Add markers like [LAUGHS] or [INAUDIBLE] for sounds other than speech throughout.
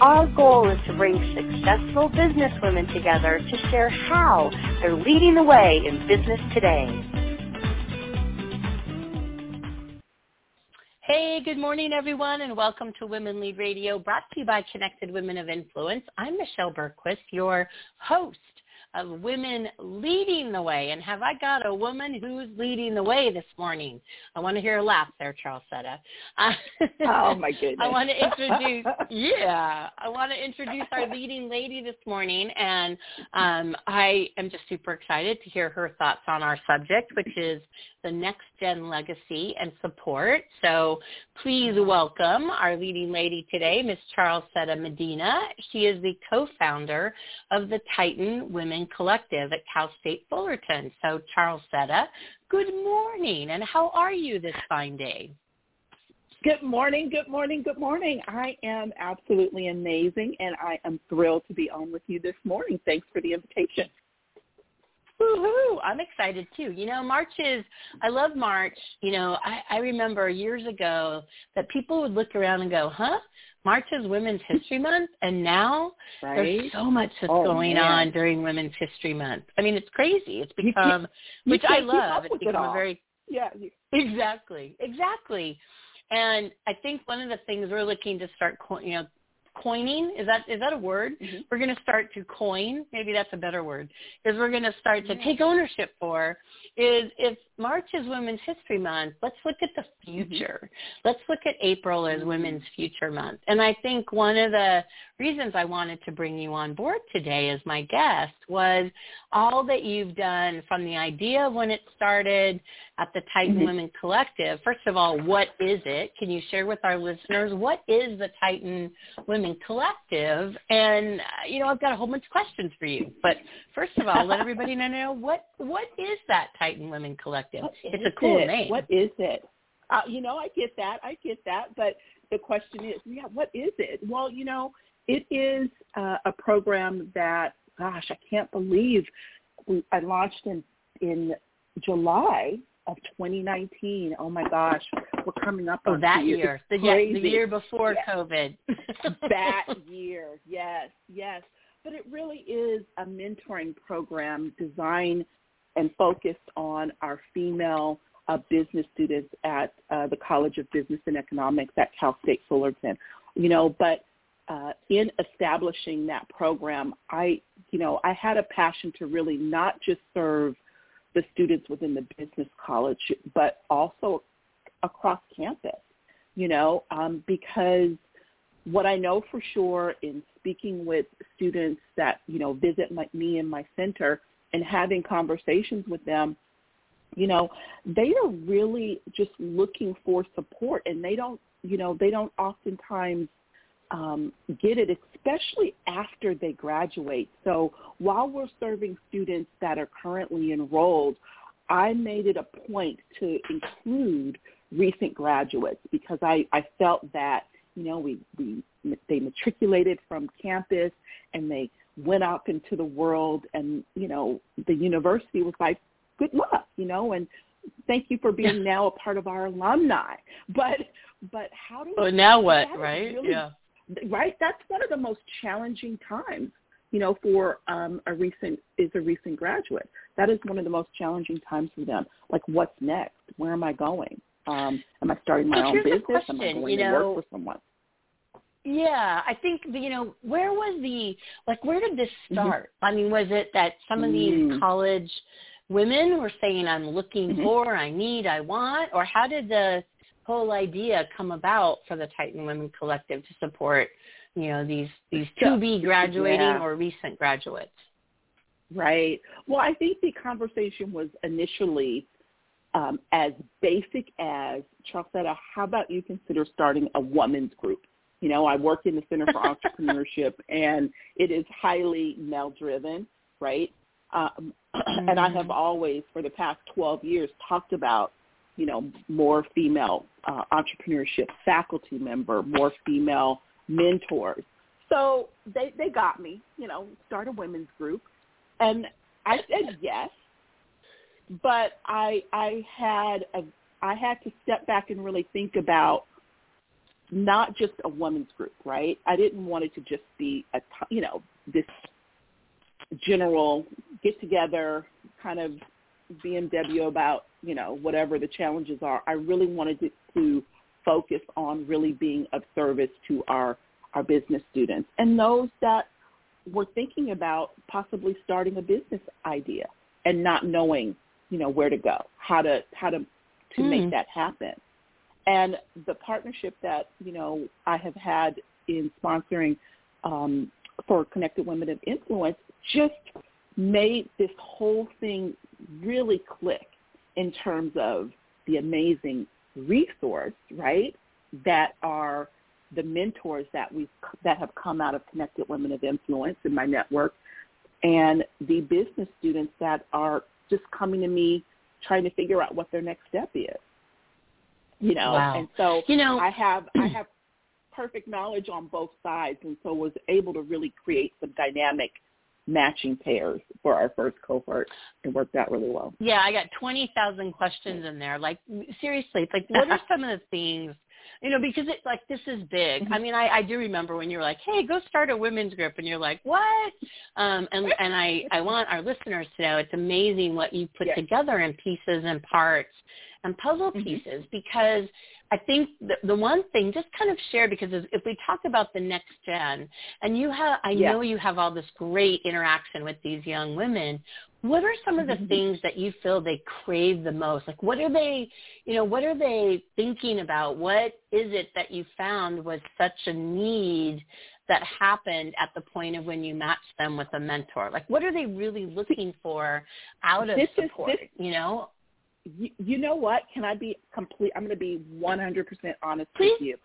Our goal is to bring successful businesswomen together to share how they're leading the way in business today. Hey, good morning, everyone, and welcome to Women Lead Radio, brought to you by Connected Women of Influence. I'm Michelle Bergquist, your host of women leading the way. And have I got a woman who's leading the way this morning? I want to hear a laugh there, Charles Setta. oh my goodness! [LAUGHS] I want to introduce. [LAUGHS] yeah, I want to introduce our leading lady this morning, and um, I am just super excited to hear her thoughts on our subject, which is the next gen legacy and support. So please welcome our leading lady today, Ms. Charles Setta Medina. She is the co-founder of the Titan Women Collective at Cal State Fullerton. So Charles Setta, good morning, and how are you this fine day? Good morning, good morning, good morning. I am absolutely amazing, and I am thrilled to be on with you this morning. Thanks for the invitation. Woohoo! I'm excited too. You know, March is, I love March. You know, I, I remember years ago that people would look around and go, huh? March is Women's History Month, and now right? there's so much that's oh, going man. on during Women's History Month. I mean, it's crazy. It's become, you which I love. It's become it a very, yeah, exactly, exactly. And I think one of the things we're looking to start, you know, coining is that is that a word mm-hmm. we're going to start to coin maybe that's a better word is we're going to start to take ownership for is if march is women's history month let's look at the mm-hmm. future mm-hmm. let's look at april as mm-hmm. women's future month and i think one of the reasons i wanted to bring you on board today as my guest was all that you've done from the idea of when it started at the Titan mm-hmm. Women Collective. First of all, what is it? Can you share with our listeners what is the Titan Women Collective? And uh, you know, I've got a whole bunch of questions for you. But first of all, let everybody know what what is that Titan Women Collective? it's a cool it? name. What is it? Uh, you know, I get that. I get that. But the question is, yeah, what is it? Well, you know, it is uh, a program that, gosh, I can't believe we, I launched in in July of 2019. Oh my gosh, we're coming up oh, on that year, the, the year before yes. COVID. [LAUGHS] that [LAUGHS] year, yes, yes. But it really is a mentoring program designed and focused on our female uh, business students at uh, the College of Business and Economics at Cal State Fullerton. You know, but uh, in establishing that program, I, you know, I had a passion to really not just serve – the students within the business college, but also across campus, you know, um, because what I know for sure in speaking with students that, you know, visit my, me in my center and having conversations with them, you know, they are really just looking for support and they don't, you know, they don't oftentimes um, get it, especially after they graduate. So while we're serving students that are currently enrolled, I made it a point to include recent graduates because I, I felt that, you know, we, we they matriculated from campus and they went out into the world and, you know, the university was like, good luck, you know, and thank you for being now a part of our alumni. But but how do well, now what, right? Really yeah right? That's one of the most challenging times, you know, for um, a recent is a recent graduate. That is one of the most challenging times for them. Like, what's next? Where am I going? Um, am I starting my so own business? Am I going you know, to work for someone? Yeah, I think you know where was the like where did this mm-hmm. start? Mm-hmm. I mean, was it that some of these mm. college women were saying I'm looking mm-hmm. for, I need, I want, or how did the whole idea come about for the Titan Women Collective to support, you know, these these to be graduating yeah. or recent graduates? Right. Well, I think the conversation was initially um, as basic as Charlesetta, how about you consider starting a women's group? You know, I work in the Center for [LAUGHS] Entrepreneurship, and it is highly male driven, right? Um, [CLEARS THROAT] and I have always, for the past 12 years, talked about, you know, more female uh, entrepreneurship faculty member, more female mentors. So they they got me, you know, start a women's group, and I said yes, but I I had a I had to step back and really think about not just a women's group, right? I didn't want it to just be a you know this general get together kind of BMW about you know whatever the challenges are. I really wanted to, to focus on really being of service to our our business students and those that were thinking about possibly starting a business idea and not knowing you know where to go, how to how to to mm. make hmm. that happen. And the partnership that you know I have had in sponsoring um, for Connected Women of Influence just made this whole thing really click in terms of the amazing resource, right? That are the mentors that we that have come out of Connected Women of Influence in my network, and the business students that are just coming to me trying to figure out what their next step is. You know, wow. and so you know I have I [CLEARS THROAT] have perfect knowledge on both sides, and so was able to really create some dynamic matching pairs for our first cohort. It worked out really well. Yeah, I got 20,000 questions in there. Like seriously, it's like what are [LAUGHS] some of the things you know, because it's like this is big. Mm-hmm. I mean, I, I do remember when you were like, "Hey, go start a women's group," and you're like, "What?" Um, and and I I want our listeners to know it's amazing what you put yes. together in pieces and parts and puzzle mm-hmm. pieces mm-hmm. because I think the, the one thing, just kind of share because if we talk about the next gen, and you have, I yeah. know you have all this great interaction with these young women. What are some of the mm-hmm. things that you feel they crave the most? Like, what are they, you know, what are they thinking about? What is it that you found was such a need that happened at the point of when you matched them with a mentor? Like, what are they really looking for out of this support? Is, this, you know, you, you know what? Can I be complete? I'm going to be 100% honest Please? with you.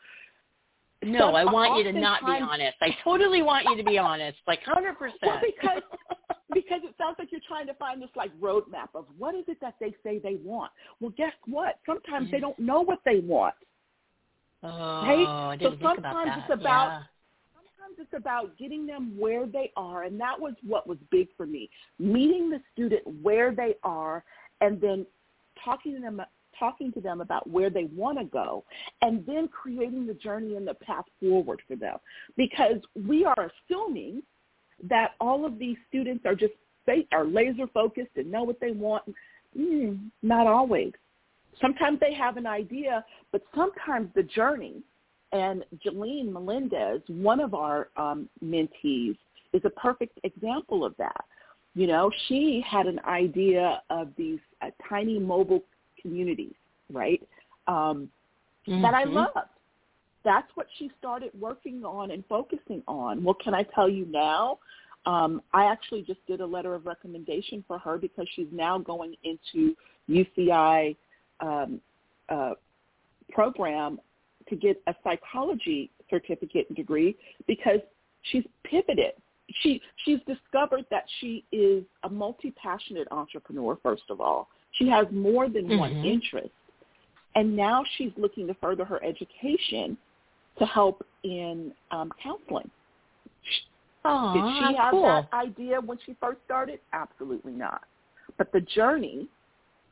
No, so, I want you to not be honest. I totally want you to be honest, like 100%. [LAUGHS] Well, because because it sounds like you're trying to find this like roadmap of what is it that they say they want. Well, guess what? Sometimes they mm-hmm. don't know what they want. Oh, right? So think about it's about yeah. sometimes it's about getting them where they are, and that was what was big for me. Meeting the student where they are, and then talking to them talking to them about where they want to go and then creating the journey and the path forward for them. Because we are assuming that all of these students are just they are laser focused and know what they want. Mm, not always. Sometimes they have an idea but sometimes the journey and Jolene Melendez, one of our um, mentees, is a perfect example of that. You know, she had an idea of these uh, tiny mobile communities, right? Um, mm-hmm. That I mm-hmm. loved. That's what she started working on and focusing on. Well, can I tell you now? Um, I actually just did a letter of recommendation for her because she's now going into UCI um, uh, program to get a psychology certificate and degree because she's pivoted she she's discovered that she is a multi-passionate entrepreneur first of all. She has more than mm-hmm. one interest. And now she's looking to further her education to help in um, counseling. Aww, did she have cool. that idea when she first started? Absolutely not. But the journey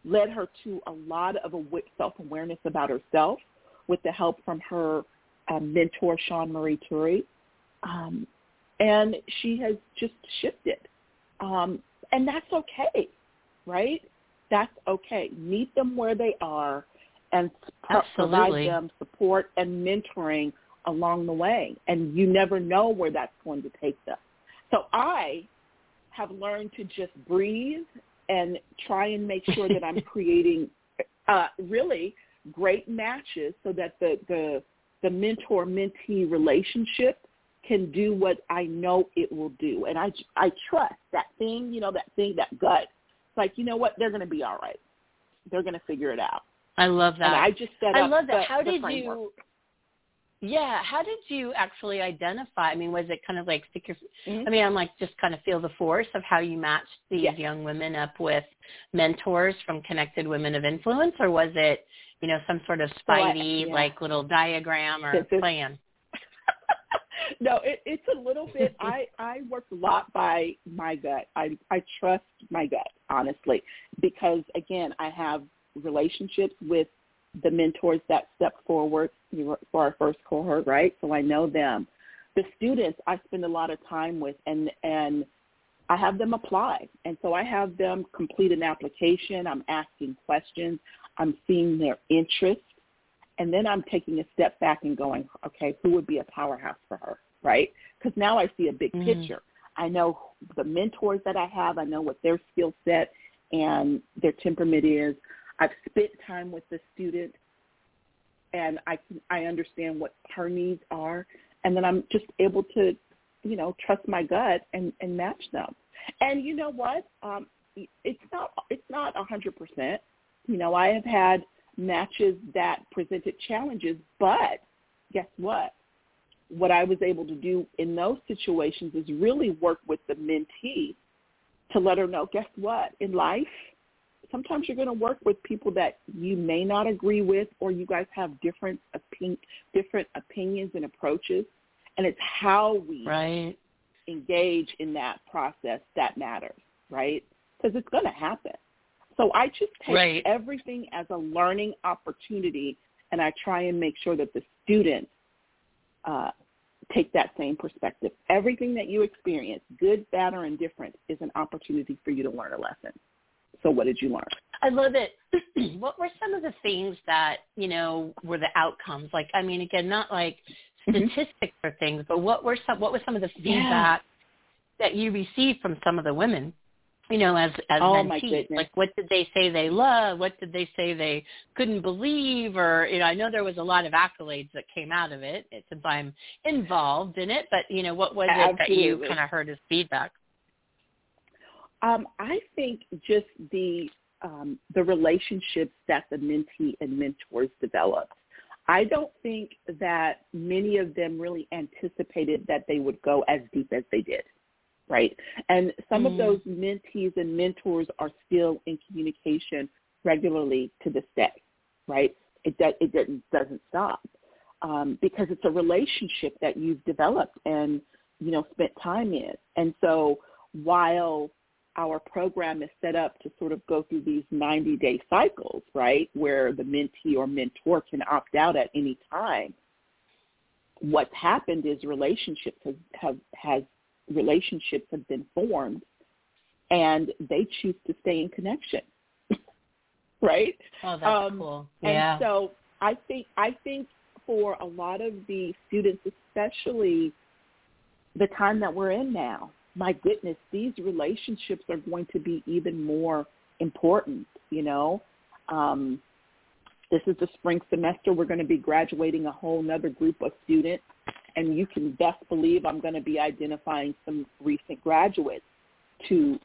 led her to a lot of self-awareness about herself with the help from her um, mentor Sean Marie Turi um, and she has just shifted. Um, and that's okay, right? That's okay. Meet them where they are and provide them support and mentoring along the way. And you never know where that's going to take them. So I have learned to just breathe and try and make sure that I'm [LAUGHS] creating uh, really great matches so that the, the, the mentor-mentee relationship can do what I know it will do. And I, I trust that thing, you know, that thing, that gut. It's like, you know what? They're going to be all right. They're going to figure it out. I love that. And I just set I love that. The, How the did framework. you yeah, how did you actually identify? I mean, was it kind of like stick your? Mhm. I mean, I'm like just kind of feel the force of how you matched these Yes. young women up with mentors from Connected Women of Influence, or was it, you know, some sort of So I- spidey yeah. like little diagram or This is- plan? [LAUGHS] no, it, it's a little bit. I I work a lot by my gut. I I trust my gut honestly because again, I have relationships with the mentors that step forward for our first cohort, right? So I know them. The students I spend a lot of time with, and and I have them apply, and so I have them complete an application. I'm asking questions. I'm seeing their interest and then I'm taking a step back and going, okay, who would be a powerhouse for her, right? Because now I see a big Mhm. picture. I know the mentors that I have. I know what their skill set and their temperament is. I've spent time with the student, and I I understand what her needs are, and then I'm just able to, you know, trust my gut and and match them. And you know what? Um, it's not it's not a hundred percent. You know, I have had matches that presented challenges, but guess what? What I was able to do in those situations is really work with the mentee to let her know, guess what? In life, sometimes you're going to work with people that you may not agree with or you guys have different opin- different opinions and approaches. And it's how we Right. engage in that process that matters, right? Because it's going to happen. So I just take Right. everything as a learning opportunity, and I try and make sure that the students uh, take that same perspective. Everything that you experience, good, bad, or indifferent, is an opportunity for you to learn a lesson. So what did you learn? I love it. [CLEARS THROAT] what were some of the things that, you know, were the outcomes? Like, I mean, again, not like Mhm. statistics or things, but what were some, what was some of the feedback that you received from some of the women, you know, as, as Oh, my mentees? Like, what did they say they loved? What did they say they couldn't believe? Or, you know, I know there was a lot of accolades that came out of it since I'm involved in it, but, you know, what was it that you kind of heard as feedback? Um, I think just the um, the relationships that the mentee and mentors developed. I don't think that many of them really anticipated that they would go as deep as they did, right? And some of Mm. those mentees and mentors are still in communication regularly to this day, right? It does, it doesn't, doesn't stop um, because it's a relationship that you've developed and you know spent time in. And so while our program is set up to sort of go through these 90 day cycles, right, where the mentee or mentor can opt out at any time. What's happened is relationships have, have has relationships have been formed and they choose to stay in connection. [LAUGHS] right? Oh, that's Um, cool. And so I think I think for a lot of the students, especially the time that we're in now, my goodness, these relationships are going to be even more important, you know. Um, this is the spring semester. We're going to be graduating a whole nother group of students, and you can best believe I'm going to be identifying some recent graduates to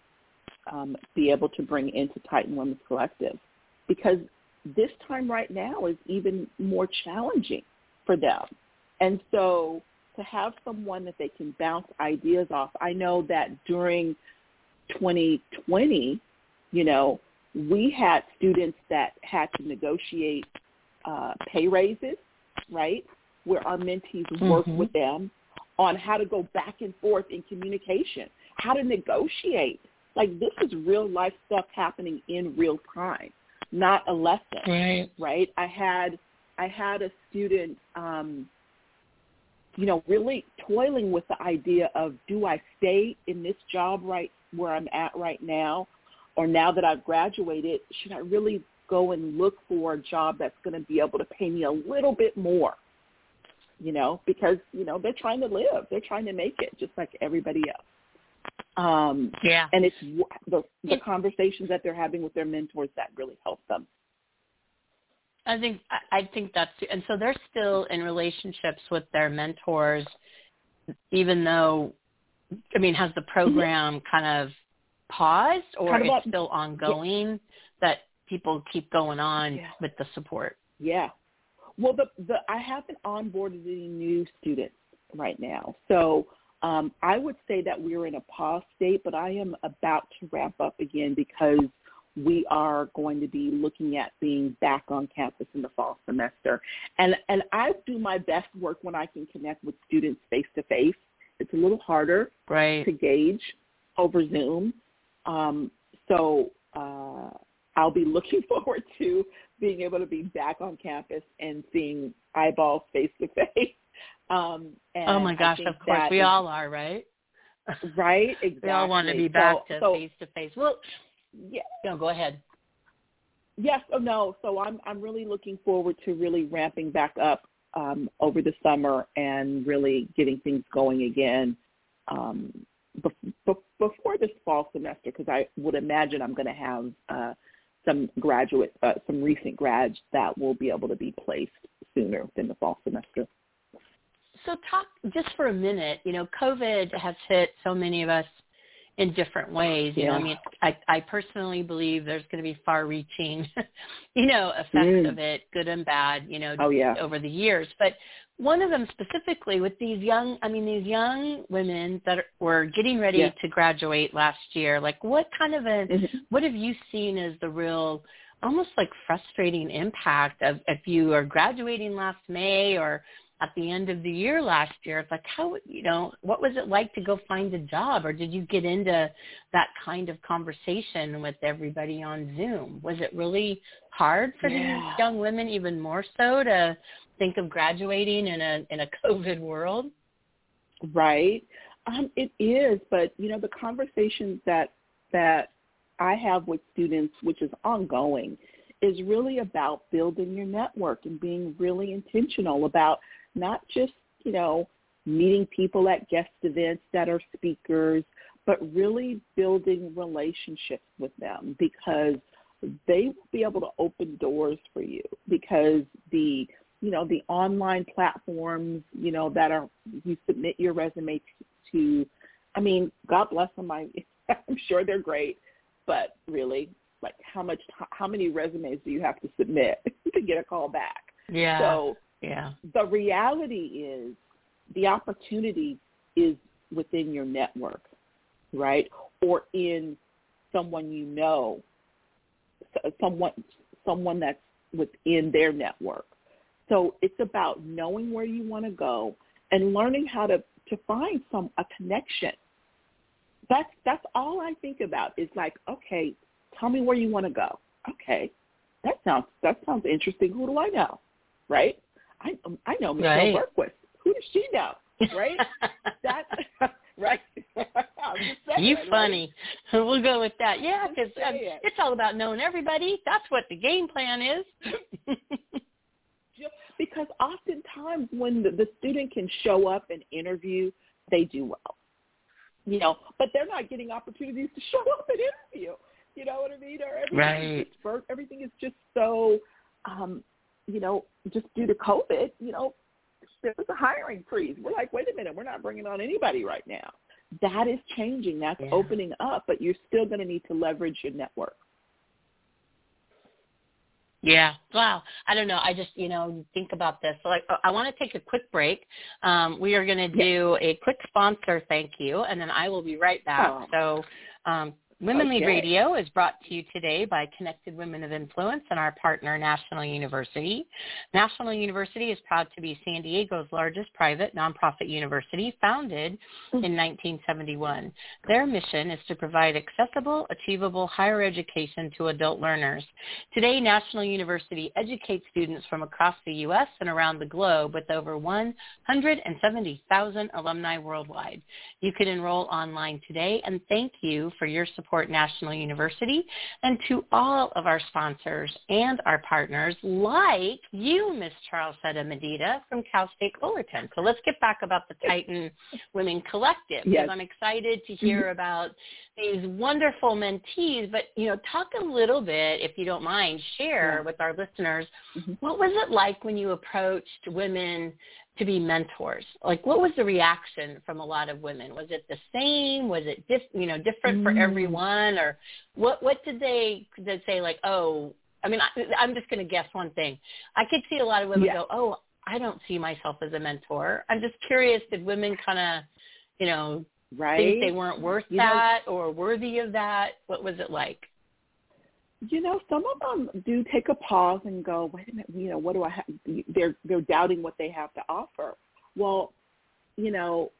um, be able to bring into Titan Women's Collective because this time right now is even more challenging for them. And so to have someone that they can bounce ideas off, I know that during 2020, you know, we had students that had to negotiate uh, pay raises, right, where our mentees worked Mhm. with them on how to go back and forth in communication, how to negotiate. Like this is real life stuff happening in real time, not a lesson Right. right? I had I had a student, um, you know, really toiling with the idea of do I stay in this job right where I'm at right now, or now that I've graduated, should I really go and look for a job that's going to be able to pay me a little bit more? You know, because you know they're trying to live, they're trying to make it just like everybody else. Um, Yeah. and it's the, the conversations that they're having with their mentors that really help them. I think I I think that's and so they're still in relationships with their mentors, even though, I mean, has the program kind of paused or of it's still ongoing? That people keep going on Yeah. with the support. Yeah. Well, the, the I haven't onboarded any new students right now, so um, I would say that we're in a pause state, but I am about to ramp up again because we are going to be looking at being back on campus in the fall semester. And and I do my best work when I can connect with students face to face. It's a little harder right. to gauge over Zoom. Um, so uh, I'll be looking [LAUGHS] forward to being able to be back on campus and seeing eyeballs face to face. Um, oh my gosh, of course. We is, all are, right? [LAUGHS] Right, exactly. we all want to be back so, to face to face. Well, yeah. No, go ahead. Yes, oh no. So I'm I'm really looking forward to really ramping back up um, over the summer and really getting things going again um, before this fall semester because I would imagine I'm going to have uh, some graduate, uh, some recent grads that will be able to be placed sooner than the fall semester. So talk just for a minute. You know, COVID has hit so many of us in different ways. You yeah. know, I mean, I, I personally believe there's going to be far-reaching, [LAUGHS] you know, effects mm. of it, good and bad, you know, oh, yeah. over the years. But one of them specifically with these young, I mean, these young women that were getting ready yeah. to graduate last year. Like, what kind of a, mm-hmm. what have you seen as the real, almost like frustrating impact of if you are graduating last May or at the end of the year last year. It's like how you know what was it like to go find a job, or did you get into that kind of conversation with everybody on Zoom? Was it really hard for yeah. these young women, even more so, to think of graduating in a in a [LAUGHS] COVID world? Right. Um, it is, but you know the conversations that that I have with students, which is ongoing, is really about building your network and being really intentional about not just, you know, meeting people at guest events that are speakers, but really building relationships with them because they will be able to open doors for you because the you know the online platforms you know that are you submit your resume to i mean god bless them. I [LAUGHS] i'm sure they're great but really like how much how many resumes do you have to submit [LAUGHS] to get a call back? Yeah. So yeah. The reality is the opportunity is within your network, right? Or in someone you know, someone someone that's within their network. So it's about knowing where you want to go and learning how to to find some a connection. That's that's all I think about. Is like, okay, tell me where you want to go. Okay, that sounds that sounds interesting. Who do I know? Right? I I know Michelle right. Bergquist. Who does she know? Right? [LAUGHS] that [LAUGHS] right. you right? funny. We'll go with that. Yeah, because um, it's all about knowing everybody. That's what the game plan is. because oftentimes when the, the student can show up and interview, they do well. You know, but they're not getting opportunities to show up and interview. You know what I mean? Or everything right. is just, everything is just so um, you know, just due to COVID, you know, there was a hiring freeze. We're like, wait a minute, we're not bringing on anybody right now. That is changing. That's yeah. opening up, but you're still going to need to leverage your network. Yeah. Wow. I don't know. I just, you know, think about this. So like, I want to take a quick break. Um, we are going to do a quick sponsor thank you, and then I will be right back. Oh. So um, Women okay. Lead Radio is brought to you today by Connected Women of Influence and our partner, National University. National University is proud to be San Diego's largest private nonprofit university, founded Hmm. in 1971. Their mission is to provide accessible, achievable higher education to adult learners. Today, National University educates students from across the U.S. and around the globe with over 170,000 alumni worldwide. You can enroll online today, and thank you for your support support National University and to all of our sponsors and our partners like you, Ms. Charlesetta Medina from Cal State Fullerton. So let's get back about the Titan Women Collective because yes. I'm excited to hear mm-hmm. about these wonderful mentees. But, you know, talk a little bit, if you don't mind, share with our listeners, mm-hmm. what was it like when you approached women to be mentors? Like, what was the reaction from a lot of women? Was it the same? Was it diff, you know different mm. for everyone, or what? What did they did they say? Like, oh, I mean, I, I'm just going to guess one thing. I could see a lot of women Yeah. go, "Oh, I don't see myself as a mentor." I'm just curious. Did women kind of, you know, right? think they weren't worth You know- that or worthy of that? What was it like? You know, some of them do take a pause and go, wait a minute, you know, what do I have? They're they're doubting what they have to offer. Well, you know,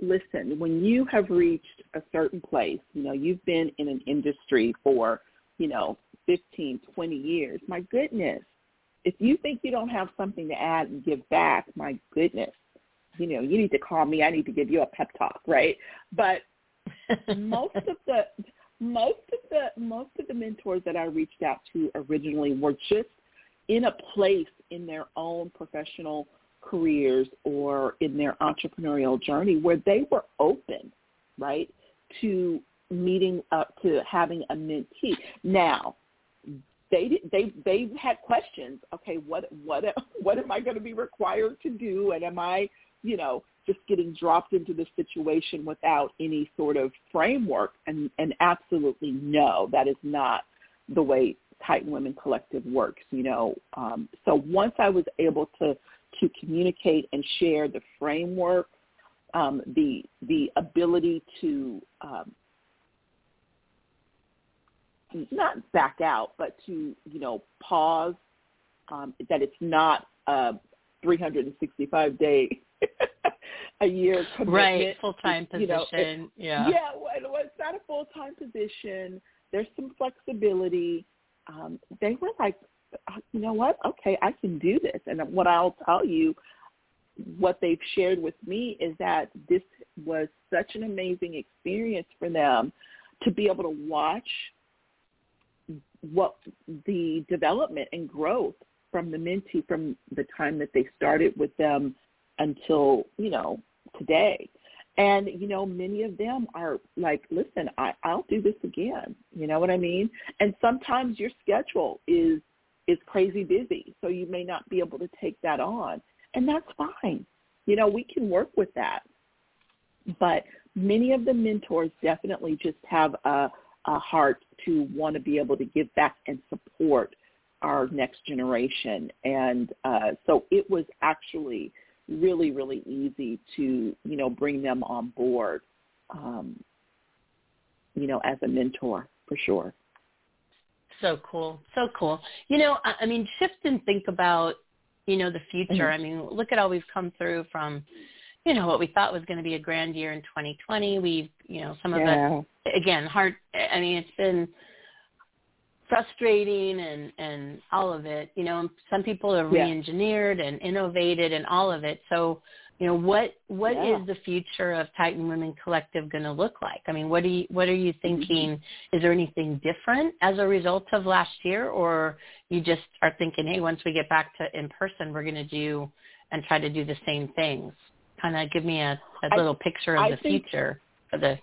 listen, when you have reached a certain place, you know, you've been in an industry for, you know, 15, 20 years. My goodness, if you think you don't have something to add and give back, my goodness, you know, you need to call me. I need to give you a pep talk, right? But [LAUGHS] most of the most of the most of the mentors that I reached out to originally were just in a place in their own professional careers or in their entrepreneurial journey where they were open, right, to meeting up to having a mentee. Now, they did- they they had questions. Okay, what what what am I going to be required to do, and am I you know just getting dropped into the situation without any sort of framework? And and absolutely no, that is not the way Titan Women Collective works. You know, um, so once I was able to to communicate and share the framework, um, the the ability to um, not back out, but to you know pause. Um, that it's not a 365 day a year commitment. right, full time You know, position. yeah. Yeah, well, it's not a full time position. There's some flexibility. Um, they were like, uh, you know what? Okay, I can do this. And what I'll tell you, what they've shared with me is that this was such an amazing experience for them to be able to watch what the development and growth from the mentee from the time that they started with them until you know today. And you know many of them are like listen i i'll do this again. You know what i mean? And sometimes your schedule is is crazy busy so you may not be able to take that on. And that's fine. You know we can work with that. But many of the mentors definitely just have a a heart to want to be able to give back and support our next generation. And uh so it was actually really really easy to you know bring them on board um you know as a mentor for sure So cool. So cool. You know, I, I mean, shift and think about, you know, the future. Mhm. I mean, look at all we've come through from, you know, what we thought was going to be a grand year in 2020. We've, you know, some of yeah it, again, hard. I mean, it's been frustrating and and all of it. You know, some people have Yeah. re-engineered and innovated and all of it. So, you know, what what is Yeah. the future of Titan Women Collective going to look like? I mean, what do you what are you Mm-hmm. thinking? Is there anything different as a result of last year, or you just are thinking, hey, once we get back to in person, we're going to do and try to do the same things? Kind of give me a, a I- little picture of I the think- future for the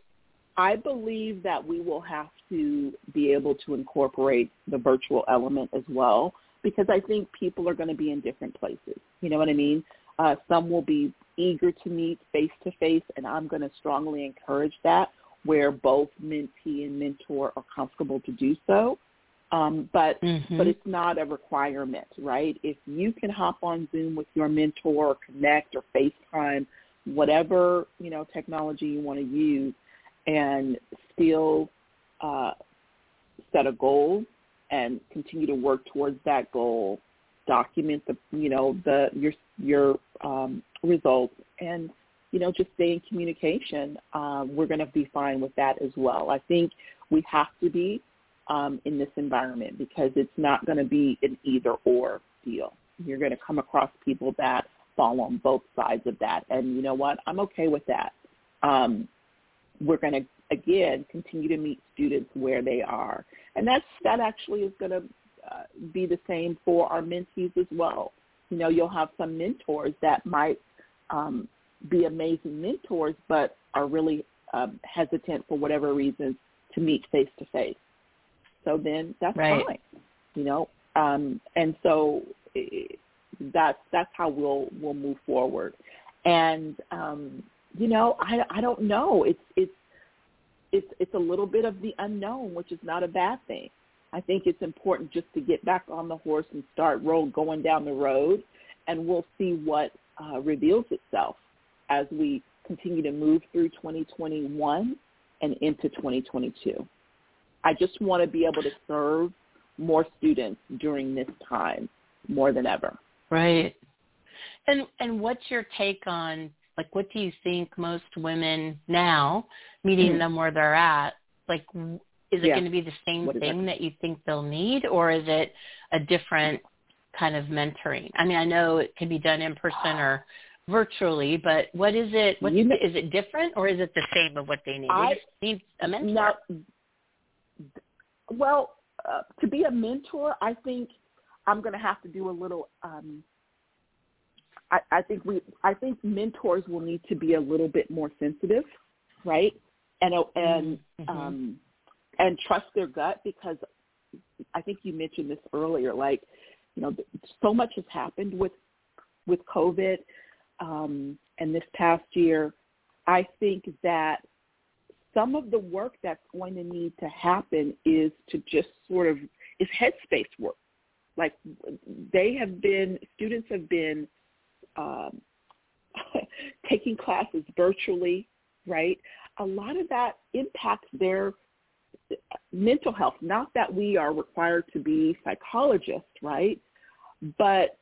I believe that we will have to be able to incorporate the virtual element as well because I think people are going to be in different places. You know what I mean? Uh, some will be eager to meet face to face, and I'm going to strongly encourage that where both mentee and mentor are comfortable to do so. Um, but Mhm. but it's not a requirement, right? If you can hop on Zoom with your mentor, or connect, or FaceTime, whatever you know technology you want to use, and still uh, set a goal and continue to work towards that goal. Document the you know the your your um, results and you know just stay in communication. Uh, we're going to be fine with that as well. I think we have to be um, in this environment because it's not going to be an either or deal. You're going to come across people that fall on both sides of that, and you know what? I'm okay with that. Um, we're going to again continue to meet students where they are, and that's that actually is going to uh, be the same for our mentees as well. You know, you'll have some mentors that might um, be amazing mentors, but are really um, hesitant for whatever reasons to meet face to face. So then that's Right. fine, you know. Um, and so that's that's how we'll we'll move forward. And um, you know, I I don't know. It's it's it's it's a little bit of the unknown, which is not a bad thing. I think it's important just to get back on the horse and start roll going down the road, and we'll see what uh, reveals itself as we continue to move through 2021 and into 2022. I just want to be able to serve more students during this time more than ever. Right. And and what's your take on like what do you think most women now meeting mm-hmm. them where they're at like is it yeah. going to be the same thing that? that you think they'll need or is it a different kind of mentoring? I mean, I know it can be done in person or virtually, but what is it? What you know, is it different or is it the same of what they need? I, they need a mentor. Now, well, uh, to be a mentor, I think I'm going to have to do a little. Um, I, I think we, I think mentors will need to be a little bit more sensitive, right? And uh, and mm-hmm. um, and trust their gut because I think you mentioned this earlier. Like, you know, so much has happened with with COVID, um, and this past year. I think that some of the work that's going to need to happen is to just sort of is headspace work. Like they have been, students have been um, [LAUGHS] taking classes virtually, right? A lot of that impacts their mental health. Not that we are required to be psychologists, right? But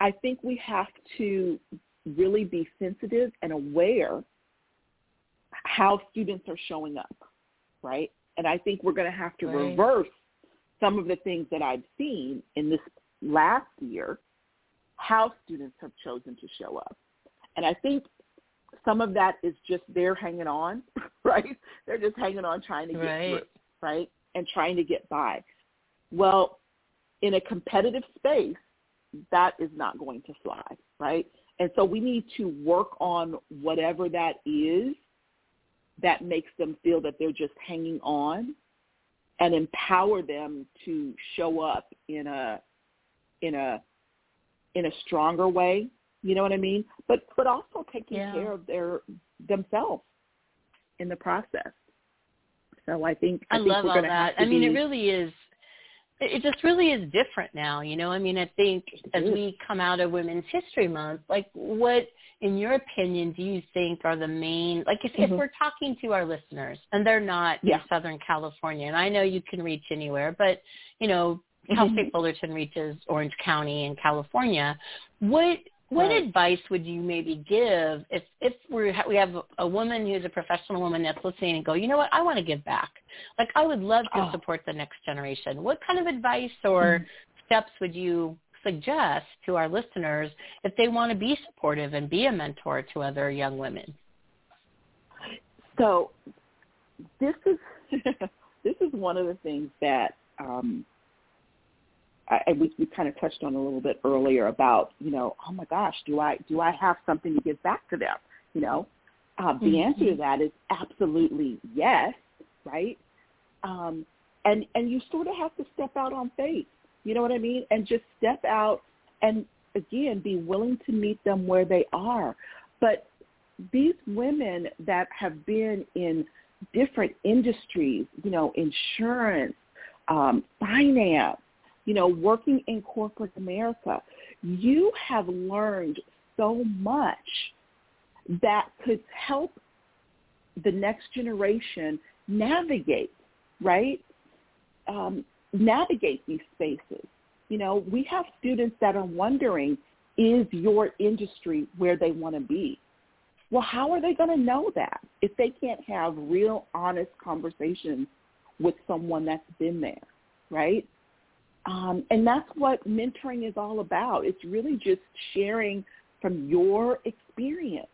I think we have to really be sensitive and aware how students are showing up, right? And I think we're going to have to right. reverse some of the things that I've seen in this last year, how students have chosen to show up. And I think some of that is just they're hanging on, [LAUGHS] right? They're just hanging on trying to get right. through, right? And trying to get by. Well, in a competitive space, that is not going to fly, right? And so we need to work on whatever that is that makes them feel that they're just hanging on and empower them to show up in a in a in a stronger way you know what i mean but but also taking yeah. care of their themselves in the process so i think i, I think love all that i mean it really is it just really is different now you know i mean i think as we come out of women's history month like what in your opinion, do you think are the main, like if, mm-hmm. if we're talking to our listeners and they're not yeah. in Southern California, and I know you can reach anywhere, but, you know, Cal mm-hmm. State Fullerton reaches Orange County in California, what what right. advice would you maybe give if if we we have a woman who's a professional woman that's listening and go, you know what, I want to give back. Like I would love to oh. support the next generation. What kind of advice or mm-hmm. steps would you suggest to our listeners if they want to be supportive and be a mentor to other young women? So this is [LAUGHS] this is one of the things that um, I, we, we kind of touched on a little bit earlier about you know oh my gosh do I do I have something to give back to them you know uh, the mm-hmm. answer to that is absolutely yes right um, and and you sort of have to step out on faith you know what I mean? And just step out and again be willing to meet them where they are. But these women that have been in different industries, you know, insurance, um, finance, you know, working in corporate America, you have learned so much that could help the next generation navigate, right? Um, navigate these spaces. You know, we have students that are wondering, is your industry where they want to be? Well, how are they going to know that if they can't have real, honest conversations with someone that's been there, right? Um, and that's what mentoring is all about. It's really just sharing from your experience.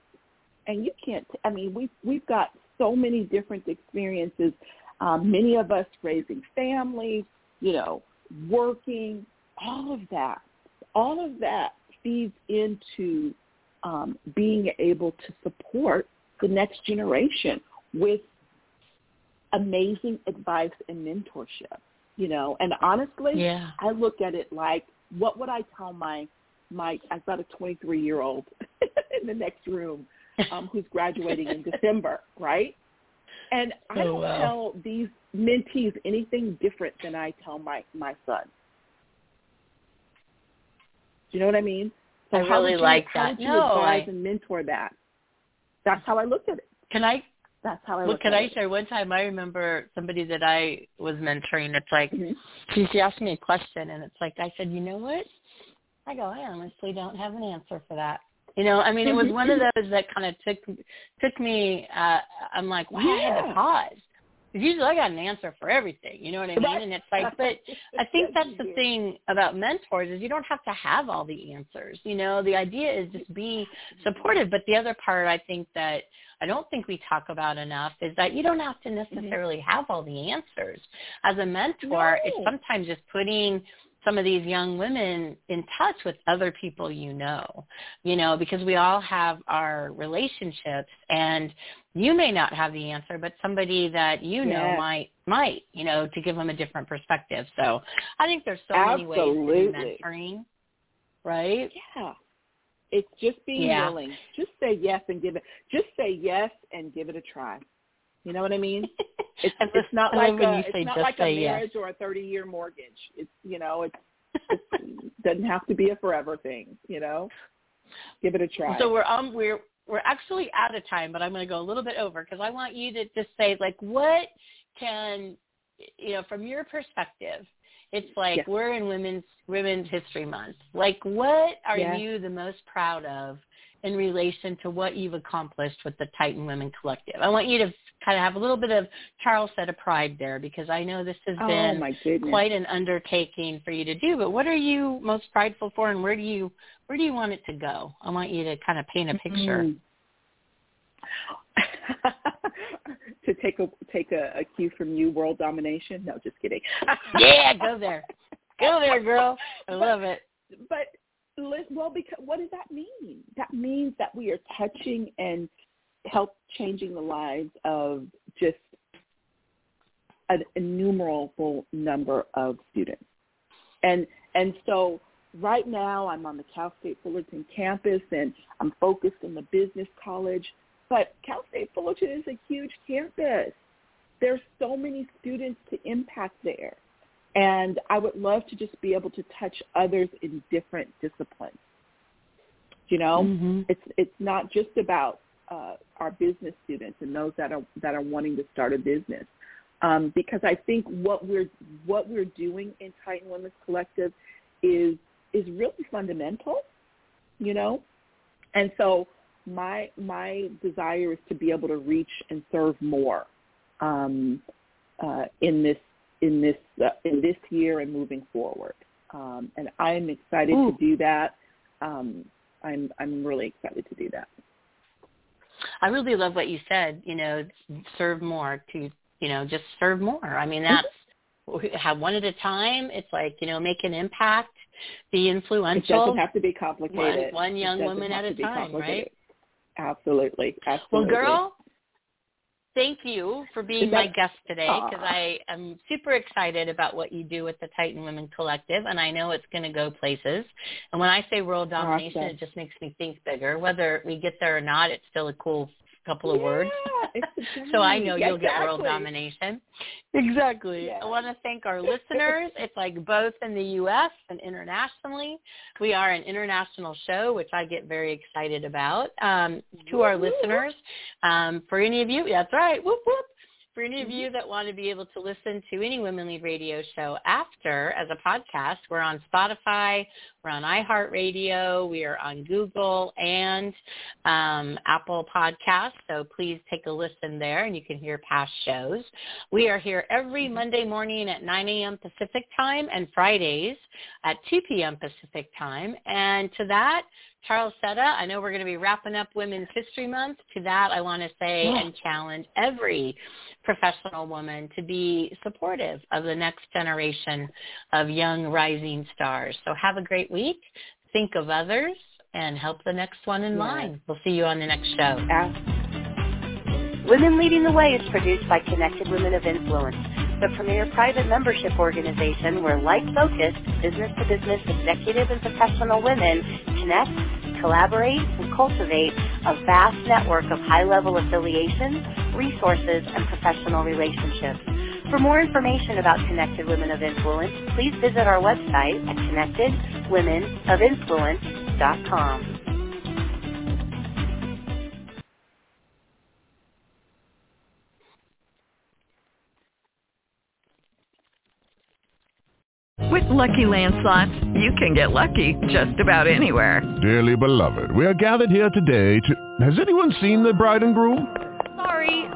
And you can't, I mean, we've, we've got so many different experiences. Um, many of us raising families, you know, working, all of that, all of that feeds into um, being able to support the next generation with amazing advice and mentorship. You know, and honestly, yeah. I look at it like, what would I tell my my? I've got a 23 year old [LAUGHS] in the next room um, who's graduating in December, right? And I Oh, don't wow. tell these mentees anything different than I tell my my son. Do you know what I mean? So I really you, like that. No, advise I- and mentor that? That's how I look at it. Can I That's how I Well, can I share one time? I remember somebody that I was mentoring. It's like Mhm. she, she asked me a question, and it's like I said, you know what? I go, I honestly don't have an answer for that. You know, I mean, it was one of [LAUGHS] those that kind of took took me. uh I'm like, wow, I had to pause. Because usually I got an answer for everything. You know what I mean? Right. And it's like, but [LAUGHS] I think that's the thing about mentors is you don't have to have all the answers. You know, the idea is just be supportive. But the other part I think that I don't think we talk about enough is that you don't have to mm-hmm. necessarily have all the answers. As a mentor, it's sometimes just putting some of these young women in touch with other people you know, you know, because we all have our relationships and you may not have the answer, but somebody that you know Yes. might, might, you know, to give them a different perspective. So I think there's so many ways to Absolutely. do mentoring, right? Yeah. It's just being Yeah. willing. Just say yes and give it. Just say yes and give it a try. You know what I mean? [LAUGHS] It's, I it's not like when a, you it's say not just like say a yes. marriage or a thirty year mortgage. It's you know it's, it doesn't have to be a forever thing. You know, give it a try. So we're um we're we're actually out of time, but I'm going to go a little bit over because I want you to just say like what can you know from your perspective. It's like Yes. we're in women's Women's History Month. Like what are Yes. you the most proud of in relation to what you've accomplished with the Titan Women Collective? I want you to kind of have a little bit of Charlesetta of pride there because I know this has oh been quite an undertaking for you to do. But what are you most prideful for, and where do you where do you want it to go? I want you to kind of paint a picture. Mm. [LAUGHS] to take a take a, a cue from you, world domination. No, just kidding. [LAUGHS] Yeah, go there, go there, girl. I love it. But well, because what does that mean? That means that we are touching and help changing the lives of just an innumerable number of students. And and so right now I'm on the Cal State Fullerton campus and I'm focused in the business college. But Cal State Fullerton is a huge campus. There's so many students to impact there. And I would love to just be able to touch others in different disciplines. You know, Mhm. it's it's not just about uh, our business students and those that are that are wanting to start a business, um, because I think what we're what we're doing in Titan Women's Collective is is really fundamental, you know, and so my my desire is to be able to reach and serve more um, uh, in this in this uh, in this year and moving forward, um, and I'm excited Ooh. to do that. Um, I'm I'm really excited to do that. I really love what you said. You know, serve more to you know just serve more. I mean that's have one at a time. It's like you know make an impact, be influential. It doesn't have to be complicated. One- one young woman at a time, right? Absolutely, Well, girl, thank you for being my guest today because I am super excited about what you do with the Titan Women Collective, and I know it's going to go places. And when I say world domination, Awesome. it just makes me think bigger. Whether we get there or not, it's still a cool couple of words. Yeah, a [LAUGHS] So I know you'll get world domination. Exactly. Yes. I want to thank our listeners. It's like both in the U.S. and internationally. We are an international show, which I get very excited about. Um, to our listeners, um, for any of you, that's right. Whoop whoop. For any of Mm-hmm. you that want to be able to listen to any Women Lead Radio show after as a podcast, we're on Spotify, we're on iHeartRadio, we are on Google and um, Apple Podcasts. So please take a listen there, and you can hear past shows. We are here every Monday morning at 9 a.m. Pacific time and Fridays at 2 p.m. Pacific time. And to that, Charlesetta, I know we're going to be wrapping up Women's History Month. To that, I want to say Yeah. and challenge every professional woman to be supportive of the next generation of young rising stars. So have a great week. Think of others and help the next one in Yes. line. We'll see you on the next show. Women Leading the Way is produced by Connected Women of Influence, the premier private membership organization where like-focused business-to-business executive and professional women connect, collaborate, and cultivate a vast network of high-level affiliations, resources, and professional relationships. For more information about Connected Women of Influence, please visit our website at connectedwomenofinfluence.com. With Lucky Land slots, you can get lucky just about anywhere. Dearly beloved, we are gathered here today to... Has anyone seen the bride and groom? Sorry,